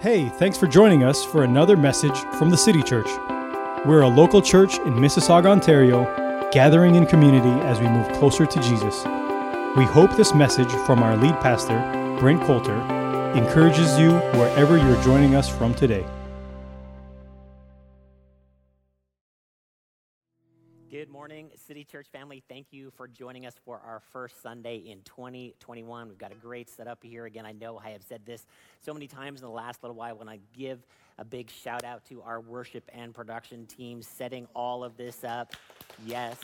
Hey, thanks for joining us for another message from the City Church. We're a local church in Mississauga, Ontario, gathering in community as we move closer to Jesus. We hope this message from our lead pastor, Brent Coulter, encourages you wherever you're joining us from today. Morning, City Church family. Thank you for joining us for our first Sunday in 2021. We've got a great setup here. Again, I know I have said this so many times in the last little while when I give a big shout out to our worship and production team setting all of this up. Yes.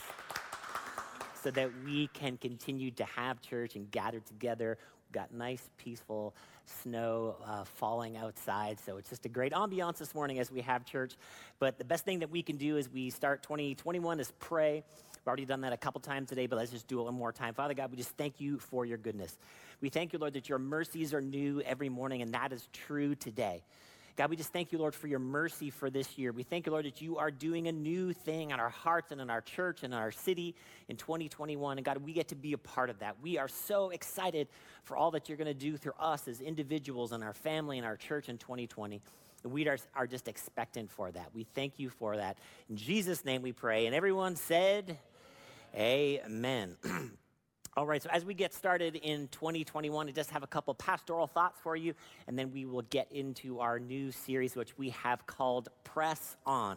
So that we can continue to have church and gather together. We've got nice, peaceful snow uh, falling outside. So it's just a great ambiance this morning as we have church. But the best thing that we can do as we start 2021 is pray. We've already done that a couple times today, but let's just do it one more time. Father God, we just thank you for your goodness. We thank you, Lord, that your mercies are new every morning, and that is true today. God, we just thank you, Lord, for your mercy for this year. We thank you, Lord, that you are doing a new thing in our hearts and in our church and in our city in 2021. And God, we get to be a part of that. We are so excited for all that you're going to do through us as individuals and our family and our church in 2020. And we are, are just expectant for that. We thank you for that. In Jesus' name we pray. And everyone said, Amen. All right, so as we get started in 2021, I just have a couple pastoral thoughts for you, and then we will get into our new series, which we have called Press On.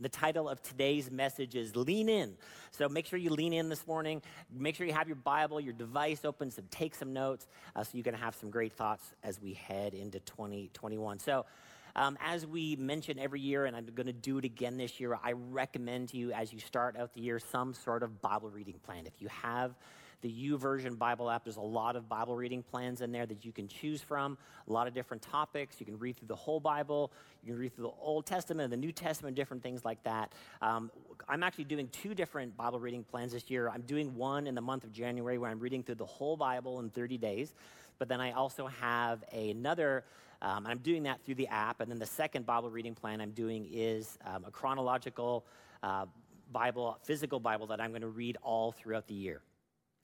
The title of today's message is Lean In. So make sure you lean in this morning. Make sure you have your Bible, your device open, so take some notes uh, so you can have some great thoughts as we head into 2021. So, um, as we mention every year, and I'm going to do it again this year, I recommend to you as you start out the year some sort of Bible reading plan. If you have the YouVersion Bible app. There's a lot of Bible reading plans in there that you can choose from, a lot of different topics. You can read through the whole Bible, you can read through the Old Testament, and the New Testament, different things like that. Um, I'm actually doing two different Bible reading plans this year. I'm doing one in the month of January where I'm reading through the whole Bible in 30 days, but then I also have another. Um, I'm doing that through the app. And then the second Bible reading plan I'm doing is um, a chronological uh, Bible, physical Bible that I'm going to read all throughout the year.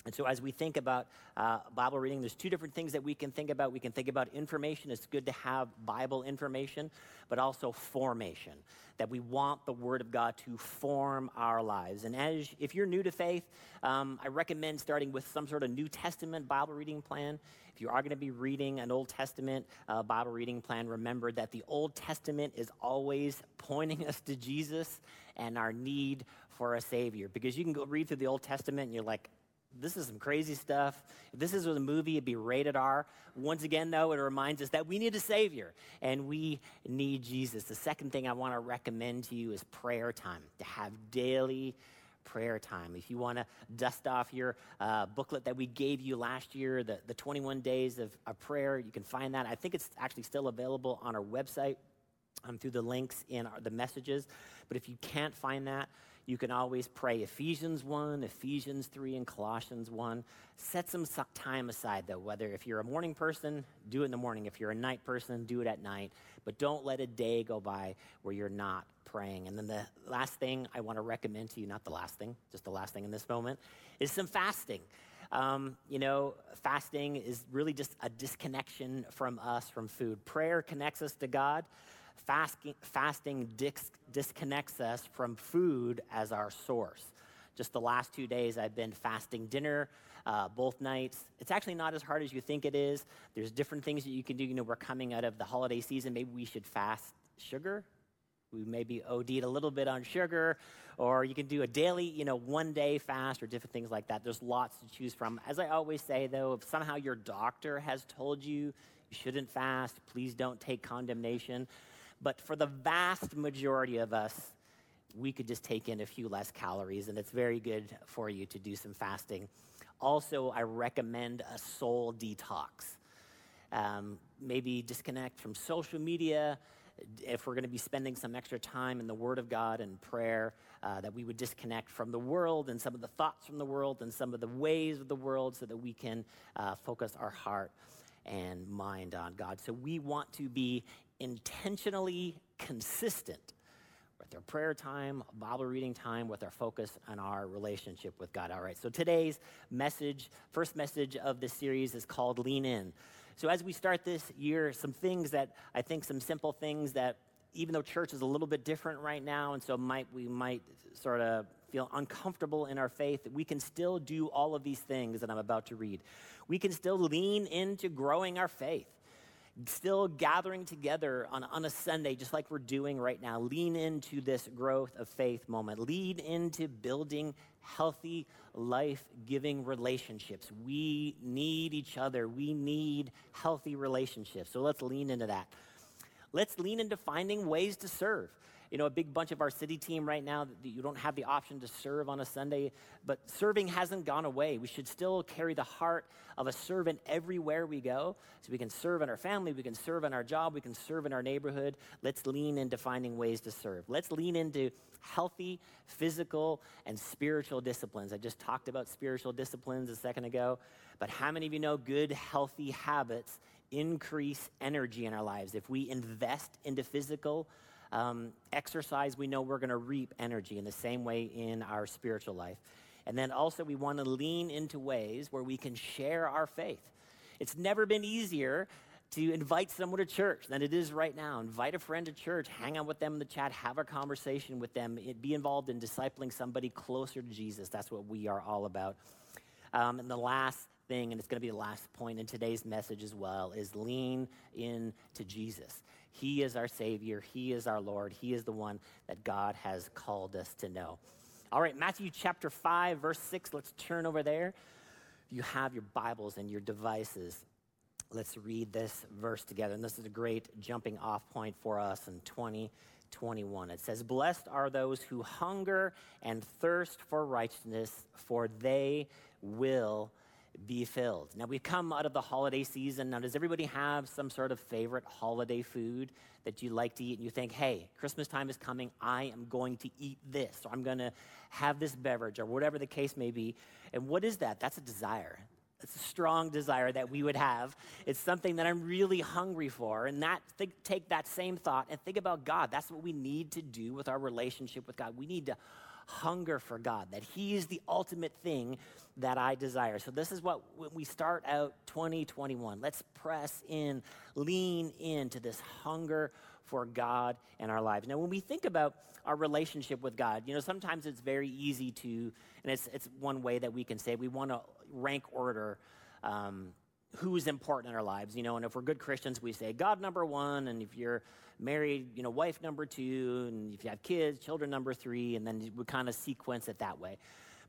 And so, as we think about uh, Bible reading, there's two different things that we can think about. We can think about information. It's good to have Bible information, but also formation. That we want the Word of God to form our lives. And as if you're new to faith, um, I recommend starting with some sort of New Testament Bible reading plan. If you are going to be reading an Old Testament uh, Bible reading plan, remember that the Old Testament is always pointing us to Jesus and our need for a Savior. Because you can go read through the Old Testament and you're like, this is some crazy stuff. If this is a movie, it'd be rated R. Once again, though, it reminds us that we need a Savior and we need Jesus. The second thing I want to recommend to you is prayer time, to have daily prayer time. If you want to dust off your uh, booklet that we gave you last year, the, the 21 days of, of prayer, you can find that. I think it's actually still available on our website um, through the links in our, the messages. But if you can't find that, you can always pray Ephesians 1, Ephesians 3, and Colossians 1. Set some time aside, though, whether if you're a morning person, do it in the morning. If you're a night person, do it at night. But don't let a day go by where you're not praying. And then the last thing I want to recommend to you, not the last thing, just the last thing in this moment, is some fasting. Um, you know, fasting is really just a disconnection from us, from food. Prayer connects us to God. Fasting, fasting dis- disconnects us from food as our source. Just the last two days, I've been fasting dinner uh, both nights. It's actually not as hard as you think it is. There's different things that you can do. You know, we're coming out of the holiday season. Maybe we should fast sugar. We maybe OD'd a little bit on sugar, or you can do a daily, you know, one day fast or different things like that. There's lots to choose from. As I always say, though, if somehow your doctor has told you you shouldn't fast, please don't take condemnation. But for the vast majority of us, we could just take in a few less calories, and it's very good for you to do some fasting. Also, I recommend a soul detox. Um, maybe disconnect from social media. If we're going to be spending some extra time in the Word of God and prayer, uh, that we would disconnect from the world and some of the thoughts from the world and some of the ways of the world so that we can uh, focus our heart and mind on God. So we want to be intentionally consistent with our prayer time, Bible reading time, with our focus on our relationship with God. All right, so today's message, first message of this series is called Lean In. So, as we start this year, some things that I think, some simple things that, even though church is a little bit different right now, and so might we might sort of feel uncomfortable in our faith, we can still do all of these things that I'm about to read. We can still lean into growing our faith still gathering together on, on a Sunday, just like we're doing right now. Lean into this growth of faith moment. Lead into building healthy, life giving relationships. We need each other. We need healthy relationships. So let's lean into that. Let's lean into finding ways to serve you know, a big bunch of our city team right now, that you don't have the option to serve on a Sunday, but serving hasn't gone away. We should still carry the heart of a servant everywhere we go. So we can serve in our family, we can serve in our job, we can serve in our neighborhood. Let's lean into finding ways to serve. Let's lean into healthy physical and spiritual disciplines. I just talked about spiritual disciplines a second ago, but how many of you know good, healthy habits increase energy in our lives? If we invest into physical, um, exercise, we know we're going to reap energy in the same way in our spiritual life. And then also, we want to lean into ways where we can share our faith. It's never been easier to invite someone to church than it is right now. Invite a friend to church, hang out with them in the chat, have a conversation with them, be involved in discipling somebody closer to Jesus. That's what we are all about. Um, and the last thing, and it's going to be the last point in today's message as well, is lean in to Jesus. He is our Savior. He is our Lord. He is the one that God has called us to know. All right, Matthew chapter 5, verse 6. Let's turn over there. You have your Bibles and your devices. Let's read this verse together. And this is a great jumping off point for us in 2021. It says, Blessed are those who hunger and thirst for righteousness, for they will be filled. Now, we've come out of the holiday season. Now, does everybody have some sort of favorite holiday food that you like to eat and you think, hey, Christmas time is coming, I am going to eat this, or I'm going to have this beverage, or whatever the case may be? And what is that? That's a desire. It's a strong desire that we would have. It's something that I'm really hungry for. And that take that same thought and think about God. That's what we need to do with our relationship with God. We need to hunger for God, that He is the ultimate thing that I desire. So, this is what when we start out 2021. Let's press in, lean into this hunger for God in our lives. Now, when we think about our relationship with God, you know, sometimes it's very easy to, and it's, it's one way that we can say we want to rank order. Um, who's important in our lives, you know, and if we're good Christians, we say God number one, and if you're married, you know, wife number two, and if you have kids, children number three, and then we kind of sequence it that way.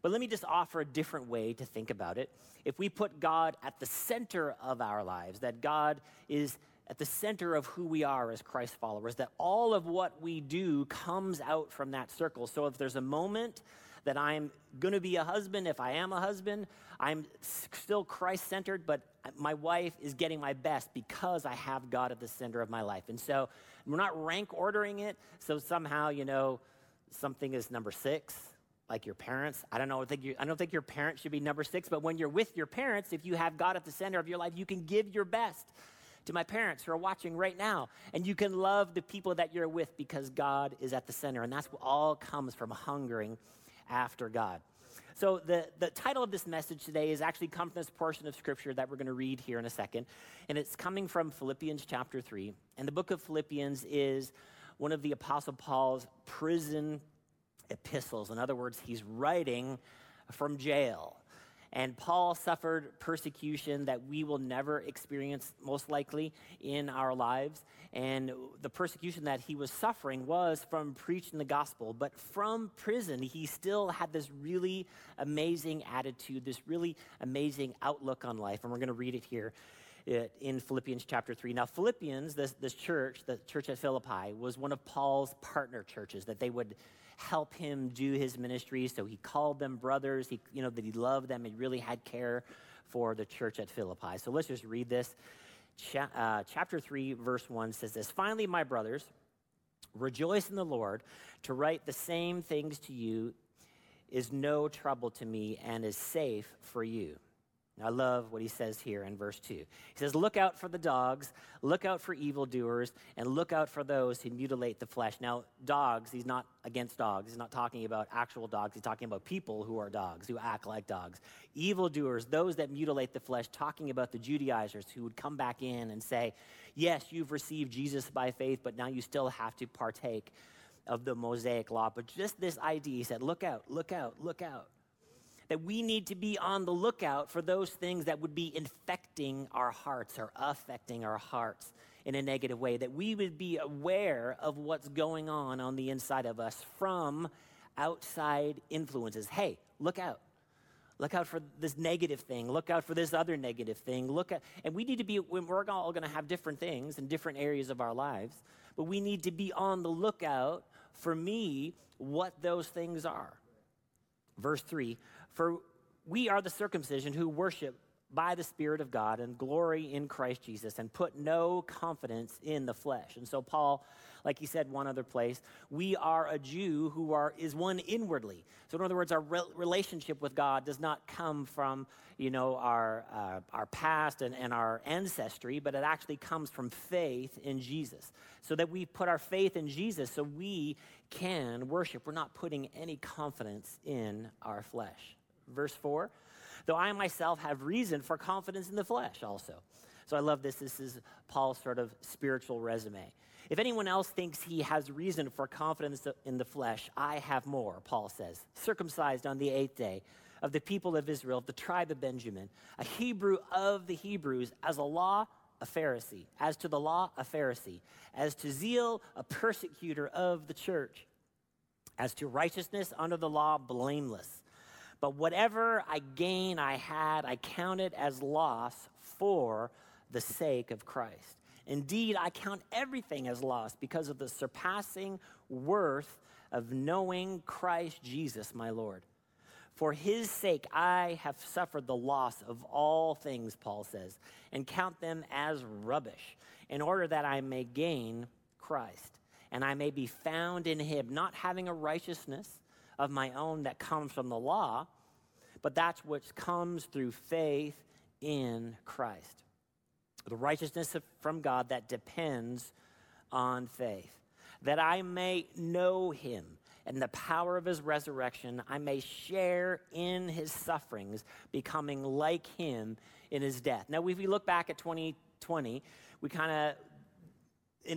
But let me just offer a different way to think about it. If we put God at the center of our lives, that God is at the center of who we are as Christ followers, that all of what we do comes out from that circle. So if there's a moment that I'm going to be a husband, if I am a husband, I'm still Christ centered, but my wife is getting my best because I have God at the center of my life. And so we're not rank ordering it. So somehow, you know, something is number six, like your parents. I don't know. I, think you, I don't think your parents should be number six, but when you're with your parents, if you have God at the center of your life, you can give your best to my parents who are watching right now. And you can love the people that you're with because God is at the center. And that's what all comes from hungering after God. So, the, the title of this message today is actually come from this portion of scripture that we're going to read here in a second. And it's coming from Philippians chapter 3. And the book of Philippians is one of the Apostle Paul's prison epistles. In other words, he's writing from jail. And Paul suffered persecution that we will never experience, most likely, in our lives. And the persecution that he was suffering was from preaching the gospel. But from prison, he still had this really amazing attitude, this really amazing outlook on life. And we're going to read it here in Philippians chapter 3. Now, Philippians, this, this church, the church at Philippi, was one of Paul's partner churches that they would help him do his ministry. So he called them brothers. He, you know, that he loved them. He really had care for the church at Philippi. So let's just read this. Cha- uh, chapter 3, verse 1 says this Finally, my brothers, rejoice in the Lord. To write the same things to you is no trouble to me and is safe for you. I love what he says here in verse 2. He says, Look out for the dogs, look out for evildoers, and look out for those who mutilate the flesh. Now, dogs, he's not against dogs. He's not talking about actual dogs. He's talking about people who are dogs, who act like dogs. Evildoers, those that mutilate the flesh, talking about the Judaizers who would come back in and say, Yes, you've received Jesus by faith, but now you still have to partake of the Mosaic law. But just this idea, he said, Look out, look out, look out that we need to be on the lookout for those things that would be infecting our hearts or affecting our hearts in a negative way, that we would be aware of what's going on on the inside of us from outside influences. Hey, look out. Look out for this negative thing. Look out for this other negative thing. Look at, and we need to be, we're all going to have different things in different areas of our lives, but we need to be on the lookout for me what those things are. Verse 3 For we are the circumcision who worship by the Spirit of God and glory in Christ Jesus and put no confidence in the flesh. And so, Paul, like he said one other place, we are a Jew who are, is one inwardly. So, in other words, our re- relationship with God does not come from, you know, our, uh, our past and, and our ancestry, but it actually comes from faith in Jesus. So that we put our faith in Jesus so we can worship. We're not putting any confidence in our flesh. Verse 4 Though I myself have reason for confidence in the flesh also. So I love this. This is Paul's sort of spiritual resume. If anyone else thinks he has reason for confidence in the flesh, I have more, Paul says. Circumcised on the eighth day of the people of Israel, of the tribe of Benjamin, a Hebrew of the Hebrews, as a law, a Pharisee. As to the law, a Pharisee. As to zeal, a persecutor of the church. As to righteousness under the law, blameless. But whatever I gain I had, I count it as loss for the sake of Christ. Indeed, I count everything as loss because of the surpassing worth of knowing Christ Jesus, my Lord. For his sake, I have suffered the loss of all things, Paul says, and count them as rubbish, in order that I may gain Christ, and I may be found in him, not having a righteousness of my own that comes from the law, but that's which comes through faith in Christ. The righteousness from God that depends on faith, that I may know him and the power of his resurrection, I may share in his sufferings, becoming like him in his death. Now, if we look back at 2020, we kind of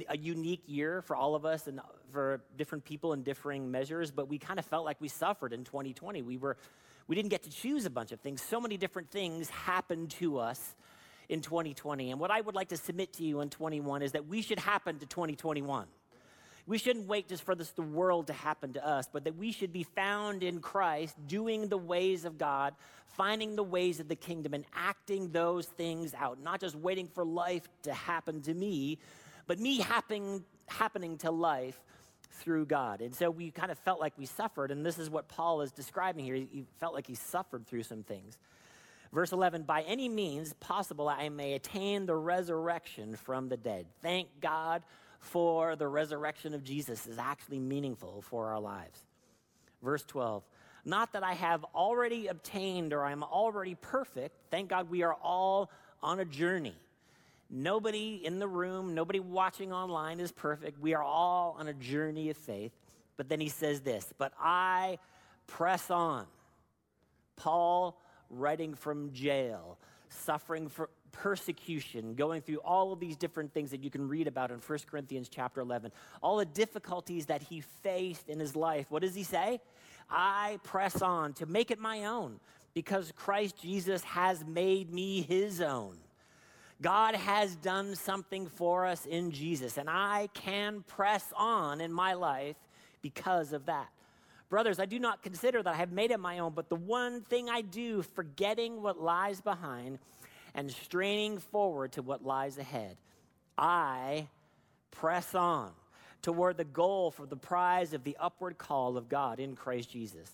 a unique year for all of us and for different people in differing measures, but we kind of felt like we suffered in 2020. We were we didn't get to choose a bunch of things. So many different things happened to us in 2020. And what I would like to submit to you in 21 is that we should happen to 2021. We shouldn't wait just for this, the world to happen to us, but that we should be found in Christ, doing the ways of God, finding the ways of the kingdom, and acting those things out. Not just waiting for life to happen to me, but me happening, happening to life through God. And so we kind of felt like we suffered, and this is what Paul is describing here. He felt like he suffered through some things. Verse 11, by any means possible, I may attain the resurrection from the dead. Thank God for the resurrection of Jesus is actually meaningful for our lives. Verse 12, not that I have already obtained or I'm already perfect. Thank God we are all on a journey. Nobody in the room, nobody watching online is perfect. We are all on a journey of faith. But then he says this, but I press on. Paul, writing from jail, suffering for persecution, going through all of these different things that you can read about in 1 Corinthians chapter 11, all the difficulties that he faced in his life. What does he say? I press on to make it my own because Christ Jesus has made me his own. God has done something for us in Jesus, and I can press on in my life because of that. Brothers, I do not consider that I have made it my own, but the one thing I do, forgetting what lies behind and straining forward to what lies ahead, I press on toward the goal for the prize of the upward call of God in Christ Jesus.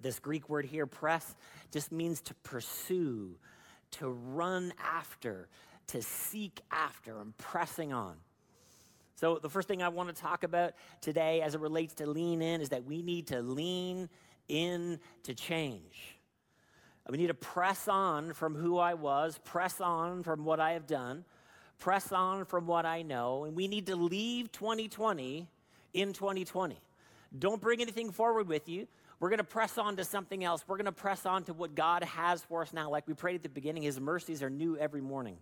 This Greek word here, press, just means to pursue, to run after, to seek after. I'm pressing on. So, the first thing I want to talk about today as it relates to lean in is that we need to lean in to change. We need to press on from who I was, press on from what I have done, press on from what I know, and we need to leave 2020 in 2020. Don't bring anything forward with you. We're going to press on to something else. We're going to press on to what God has for us now. Like we prayed at the beginning, His mercies are new every morning.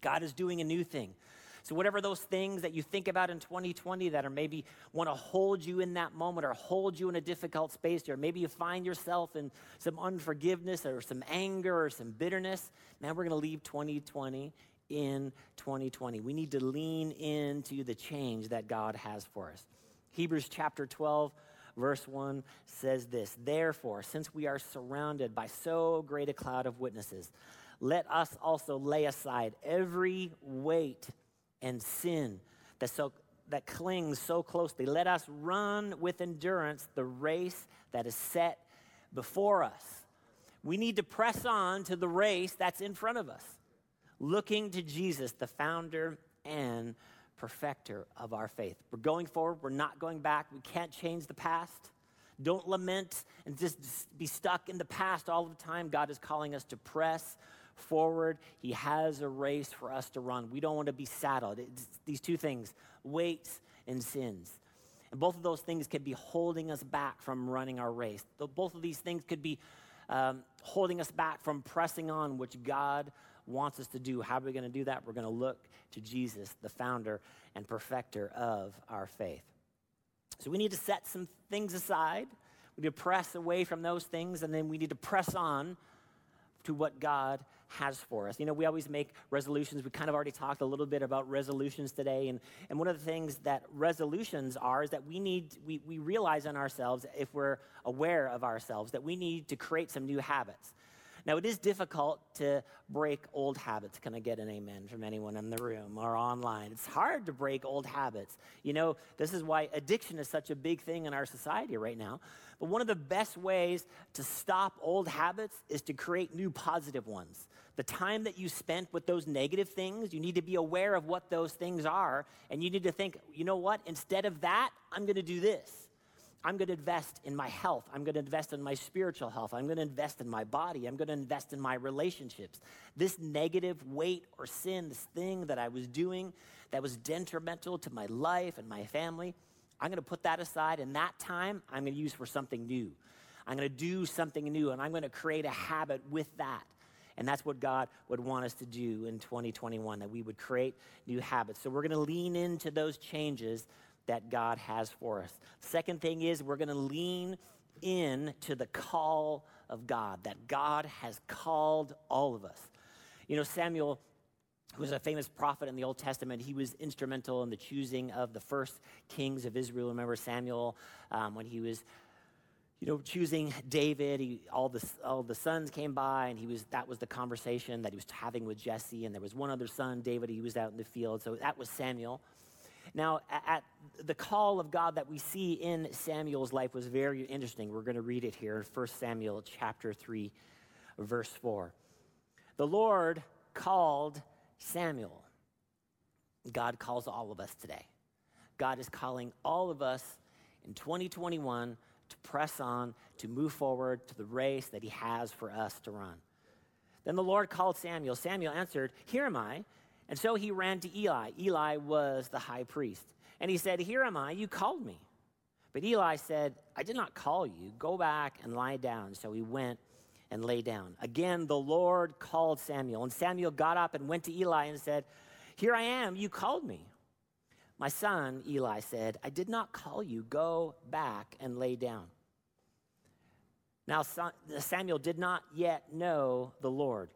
God is doing a new thing. So, whatever those things that you think about in 2020 that are maybe want to hold you in that moment or hold you in a difficult space, or maybe you find yourself in some unforgiveness or some anger or some bitterness, man, we're going to leave 2020 in 2020. We need to lean into the change that God has for us. Hebrews chapter 12, verse 1 says this Therefore, since we are surrounded by so great a cloud of witnesses, let us also lay aside every weight and sin that, so, that clings so closely. Let us run with endurance the race that is set before us. We need to press on to the race that's in front of us, looking to Jesus, the founder and perfecter of our faith. We're going forward, we're not going back. We can't change the past. Don't lament and just be stuck in the past all the time. God is calling us to press forward. He has a race for us to run. We don't want to be saddled. It's these two things weights and sins. And both of those things could be holding us back from running our race. Both of these things could be um, holding us back from pressing on, which God wants us to do. How are we going to do that? We're going to look to Jesus, the founder and perfecter of our faith. So we need to set some things aside. We need to press away from those things, and then we need to press on to what God has for us. You know, we always make resolutions. We kind of already talked a little bit about resolutions today. And, and one of the things that resolutions are is that we need, we, we realize in ourselves, if we're aware of ourselves, that we need to create some new habits. Now, it is difficult to break old habits. Can I get an amen from anyone in the room or online? It's hard to break old habits. You know, this is why addiction is such a big thing in our society right now. But one of the best ways to stop old habits is to create new positive ones. The time that you spent with those negative things, you need to be aware of what those things are. And you need to think, you know what? Instead of that, I'm going to do this. I'm going to invest in my health. I'm going to invest in my spiritual health. I'm going to invest in my body. I'm going to invest in my relationships. This negative weight or sin, this thing that I was doing that was detrimental to my life and my family, I'm going to put that aside. And that time, I'm going to use for something new. I'm going to do something new, and I'm going to create a habit with that. And that's what God would want us to do in 2021, that we would create new habits. So we're going to lean into those changes that God has for us. Second thing is we're going to lean in to the call of God, that God has called all of us. You know, Samuel who was a famous prophet in the Old Testament. He was instrumental in the choosing of the first kings of Israel. Remember Samuel um, when he was, you know, choosing David. He, all the all the sons came by, and he was that was the conversation that he was having with Jesse. And there was one other son, David. He was out in the field, so that was Samuel. Now, at the call of God that we see in Samuel's life was very interesting. We're going to read it here in 1 Samuel chapter 3, verse 4. The Lord called Samuel. God calls all of us today. God is calling all of us in 2021 to press on, to move forward to the race that He has for us to run. Then the Lord called Samuel. Samuel answered, Here am I. And so he ran to Eli. Eli was the high priest. And he said, Here am I, you called me. But Eli said, I did not call you. Go back and lie down. So he went and lay down. Again, the Lord called Samuel. And Samuel got up and went to Eli and said, Here I am, you called me. My son, Eli said, I did not call you. Go back and lay down. Now, Samuel did not yet know the Lord.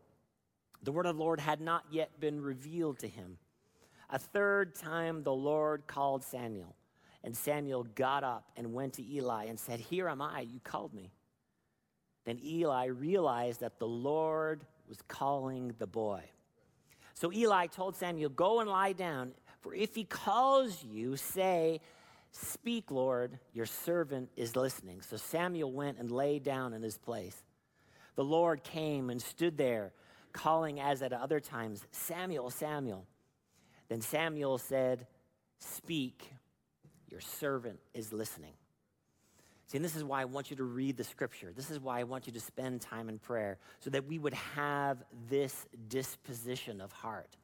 The word of the Lord had not yet been revealed to him. A third time the Lord called Samuel, and Samuel got up and went to Eli and said, Here am I, you called me. Then Eli realized that the Lord was calling the boy. So Eli told Samuel, Go and lie down, for if he calls you, say, Speak, Lord, your servant is listening. So Samuel went and lay down in his place. The Lord came and stood there calling as at other times, Samuel, Samuel. Then Samuel said, Speak, your servant is listening. See, and this is why I want you to read the scripture. This is why I want you to spend time in prayer so that we would have this disposition of heart.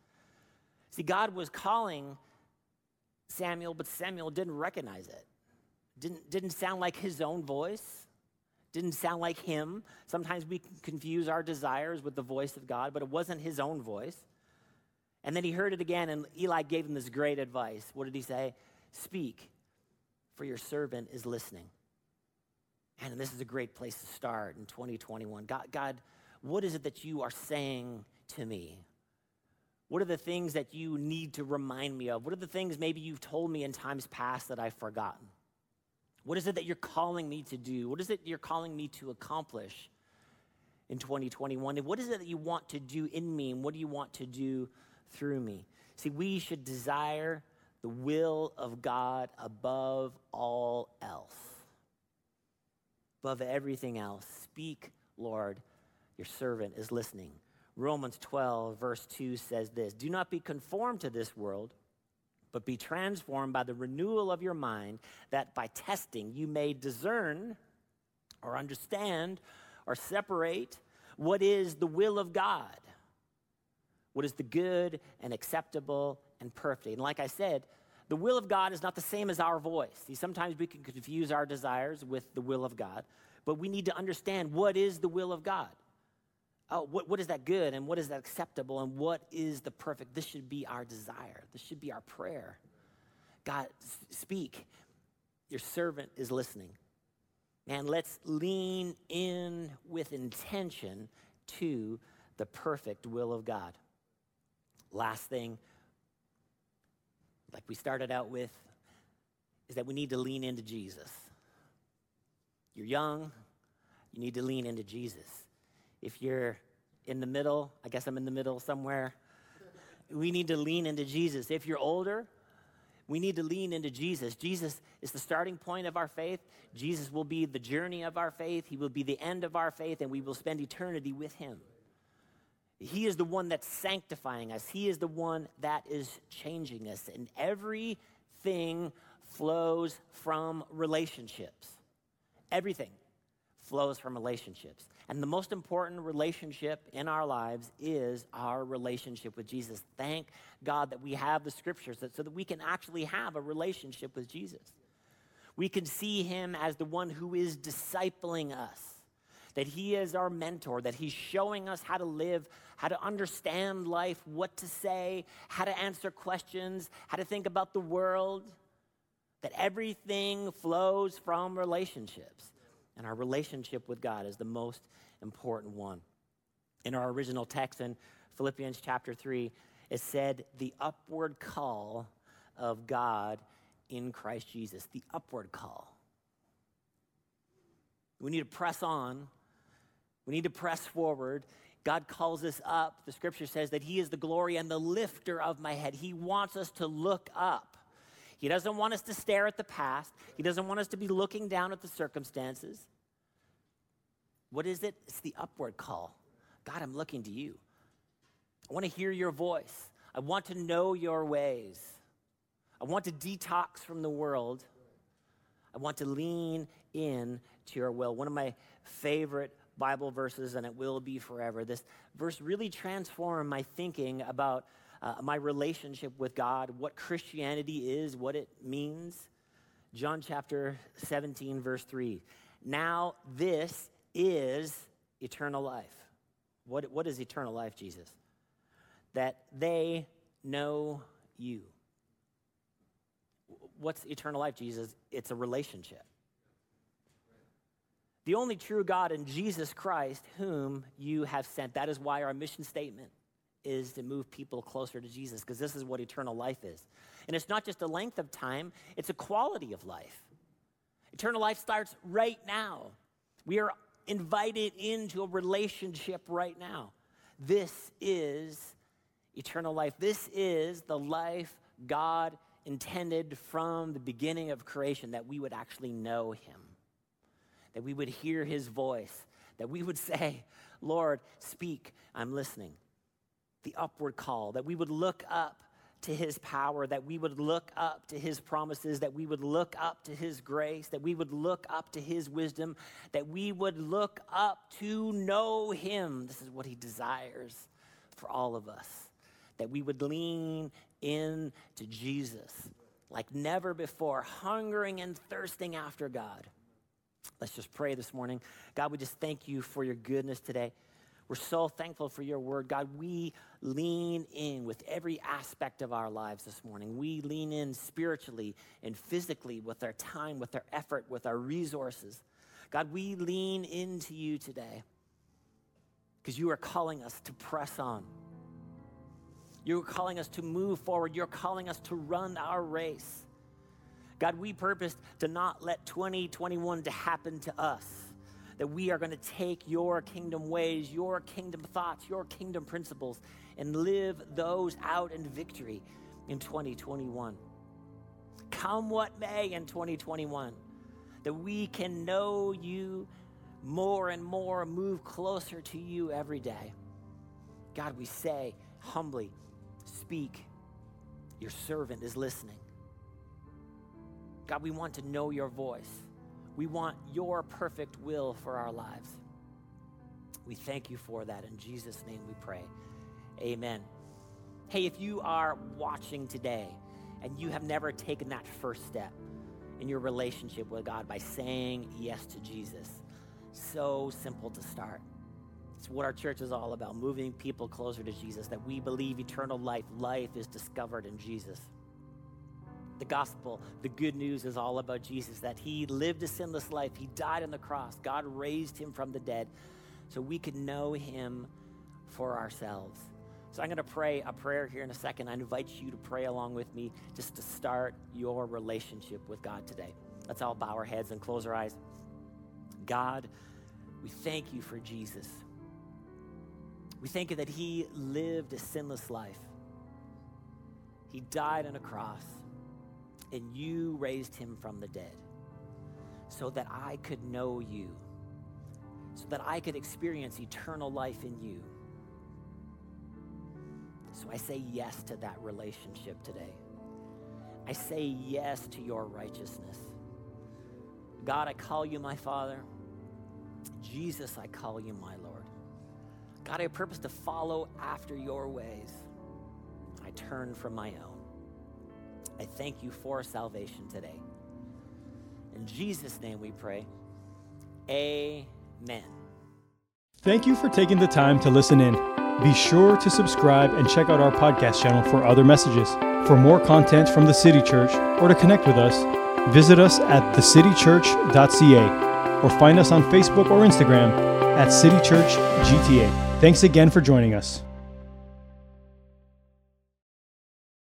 See, God was calling Samuel, but Samuel didn't recognize it. Didn't, didn't sound like his own voice, didn't sound like him. Sometimes we confuse our desires with the voice of God, but it wasn't his own voice. And then he heard it again, and Eli gave him this great advice. What did he say? Speak, for your servant is listening. And this is a great place to start in 2021. God, God, what is it that you are saying to me? What are the things that you need to remind me of? What are the things maybe you've told me in times past that I've forgotten? What is it that you're calling me to do? What is it you're calling me to accomplish in 2021? And what is it that you want to do in me? And what do you want to do through me? See, we should desire the will of God above all else above everything else. Speak, Lord, your servant is listening. Romans 12, verse 2 says this Do not be conformed to this world, but be transformed by the renewal of your mind, that by testing you may discern or understand or separate what is the will of God, what is the good and acceptable and perfect. And like I said, the will of God is not the same as our voice. See, sometimes we can confuse our desires with the will of God, but we need to understand what is the will of God. Oh, what, what is that good and what is that acceptable and what is the perfect? This should be our desire. This should be our prayer. God, speak. Your servant is listening. And let's lean in with intention to the perfect will of God. Last thing, like we started out with, is that we need to lean into Jesus. You're young, you need to lean into Jesus. If you're in the middle, I guess I'm in the middle somewhere, we need to lean into Jesus. If you're older, we need to lean into Jesus. Jesus is the starting point of our faith. Jesus will be the journey of our faith. He will be the end of our faith, and we will spend eternity with Him. He is the one that's sanctifying us, He is the one that is changing us. And everything flows from relationships. Everything flows from relationships. And the most important relationship in our lives is our relationship with Jesus. Thank God that we have the scriptures so that we can actually have a relationship with Jesus. We can see him as the one who is discipling us that He is our mentor, that He's showing us how to live, how to understand life, what to say, how to answer questions, how to think about the world, that everything flows from relationships. And our relationship with God is the most important one. In our original text in Philippians chapter 3, it said, the upward call of God in Christ Jesus. The upward call. We need to press on we need to press forward. God calls us up. The scripture says that He is the glory and the lifter of my head. He wants us to look up. He doesn't want us to stare at the past, He doesn't want us to be looking down at the circumstances. What is it? It's the upward call. God, I'm looking to you. I want to hear your voice. I want to know your ways. I want to detox from the world. I want to lean in to your will. One of my favorite Bible verses, and it will be forever. This verse really transformed my thinking about uh, my relationship with God, what Christianity is, what it means. John chapter 17, verse 3. Now, this is eternal life. What, what is eternal life, Jesus? That they know you. What's eternal life, Jesus? It's a relationship the only true God in Jesus Christ, whom you have sent. That is why our mission statement is to move people closer to Jesus, because this is what eternal life is. And it's not just a length of time, it's a quality of life. Eternal life starts right now. We are invited into a relationship right now. This is eternal life. This is the life God intended from the beginning of creation that we would actually know Him that we would hear his voice, that we would say, Lord, speak, I'm listening. The upward call, that we would look up to his power, that we would look up to his promises, that we would look up to his grace, that we would look up to his wisdom, that we would look up to know him. This is what he desires for all of us, that we would lean in to Jesus like never before, hungering and thirsting after God. Let's just pray this morning. God, we just thank you for your goodness today. We're so thankful for your word. God, we lean in with every aspect of our lives this morning. We lean in spiritually and physically with our time, with our effort, with our resources. God, we lean into you today because you are calling us to press on. You're calling us to move forward. You're calling us to run our race. God, we purposed to not let 2021 to happen to us. That we are going to take your kingdom ways, your kingdom thoughts, your kingdom principles, and live those out in victory in 2021. Come what may in 2021, that we can know you more and more, move closer to you every day. God, we say humbly, speak. Your servant is listening. God, we want to know your voice. We want your perfect will for our lives. We thank you for that. In Jesus' name we pray. Amen. Hey, if you are watching today and you have never taken that first step in your relationship with God by saying yes to Jesus, so simple to start. It's what our church is all about moving people closer to Jesus, that we believe eternal life, life is discovered in Jesus. The gospel, the good news is all about Jesus, that he lived a sinless life, he died on the cross, God raised him from the dead so we could know him for ourselves. So I'm going to pray a prayer here in a second. I invite you to pray along with me just to start your relationship with God today. Let's all bow our heads and close our eyes. God, we thank you for Jesus. We thank you that he lived a sinless life. He died on a cross, and you raised him from the dead so that I could know you, so that I could experience eternal life in you. So I say yes to that relationship today. I say yes to your righteousness. God, I call you my Father. Jesus, I call you my Lord. God, I purpose to follow after your ways. I turn from my own. I thank you for salvation today. In Jesus' name we pray. Amen. Thank you for taking the time to listen in. Be sure to subscribe and check out our podcast channel for other messages. For more content from the City Church or to connect with us, visit us at thecitychurch.ca or find us on Facebook or Instagram at City Church GTA. Thanks again for joining us.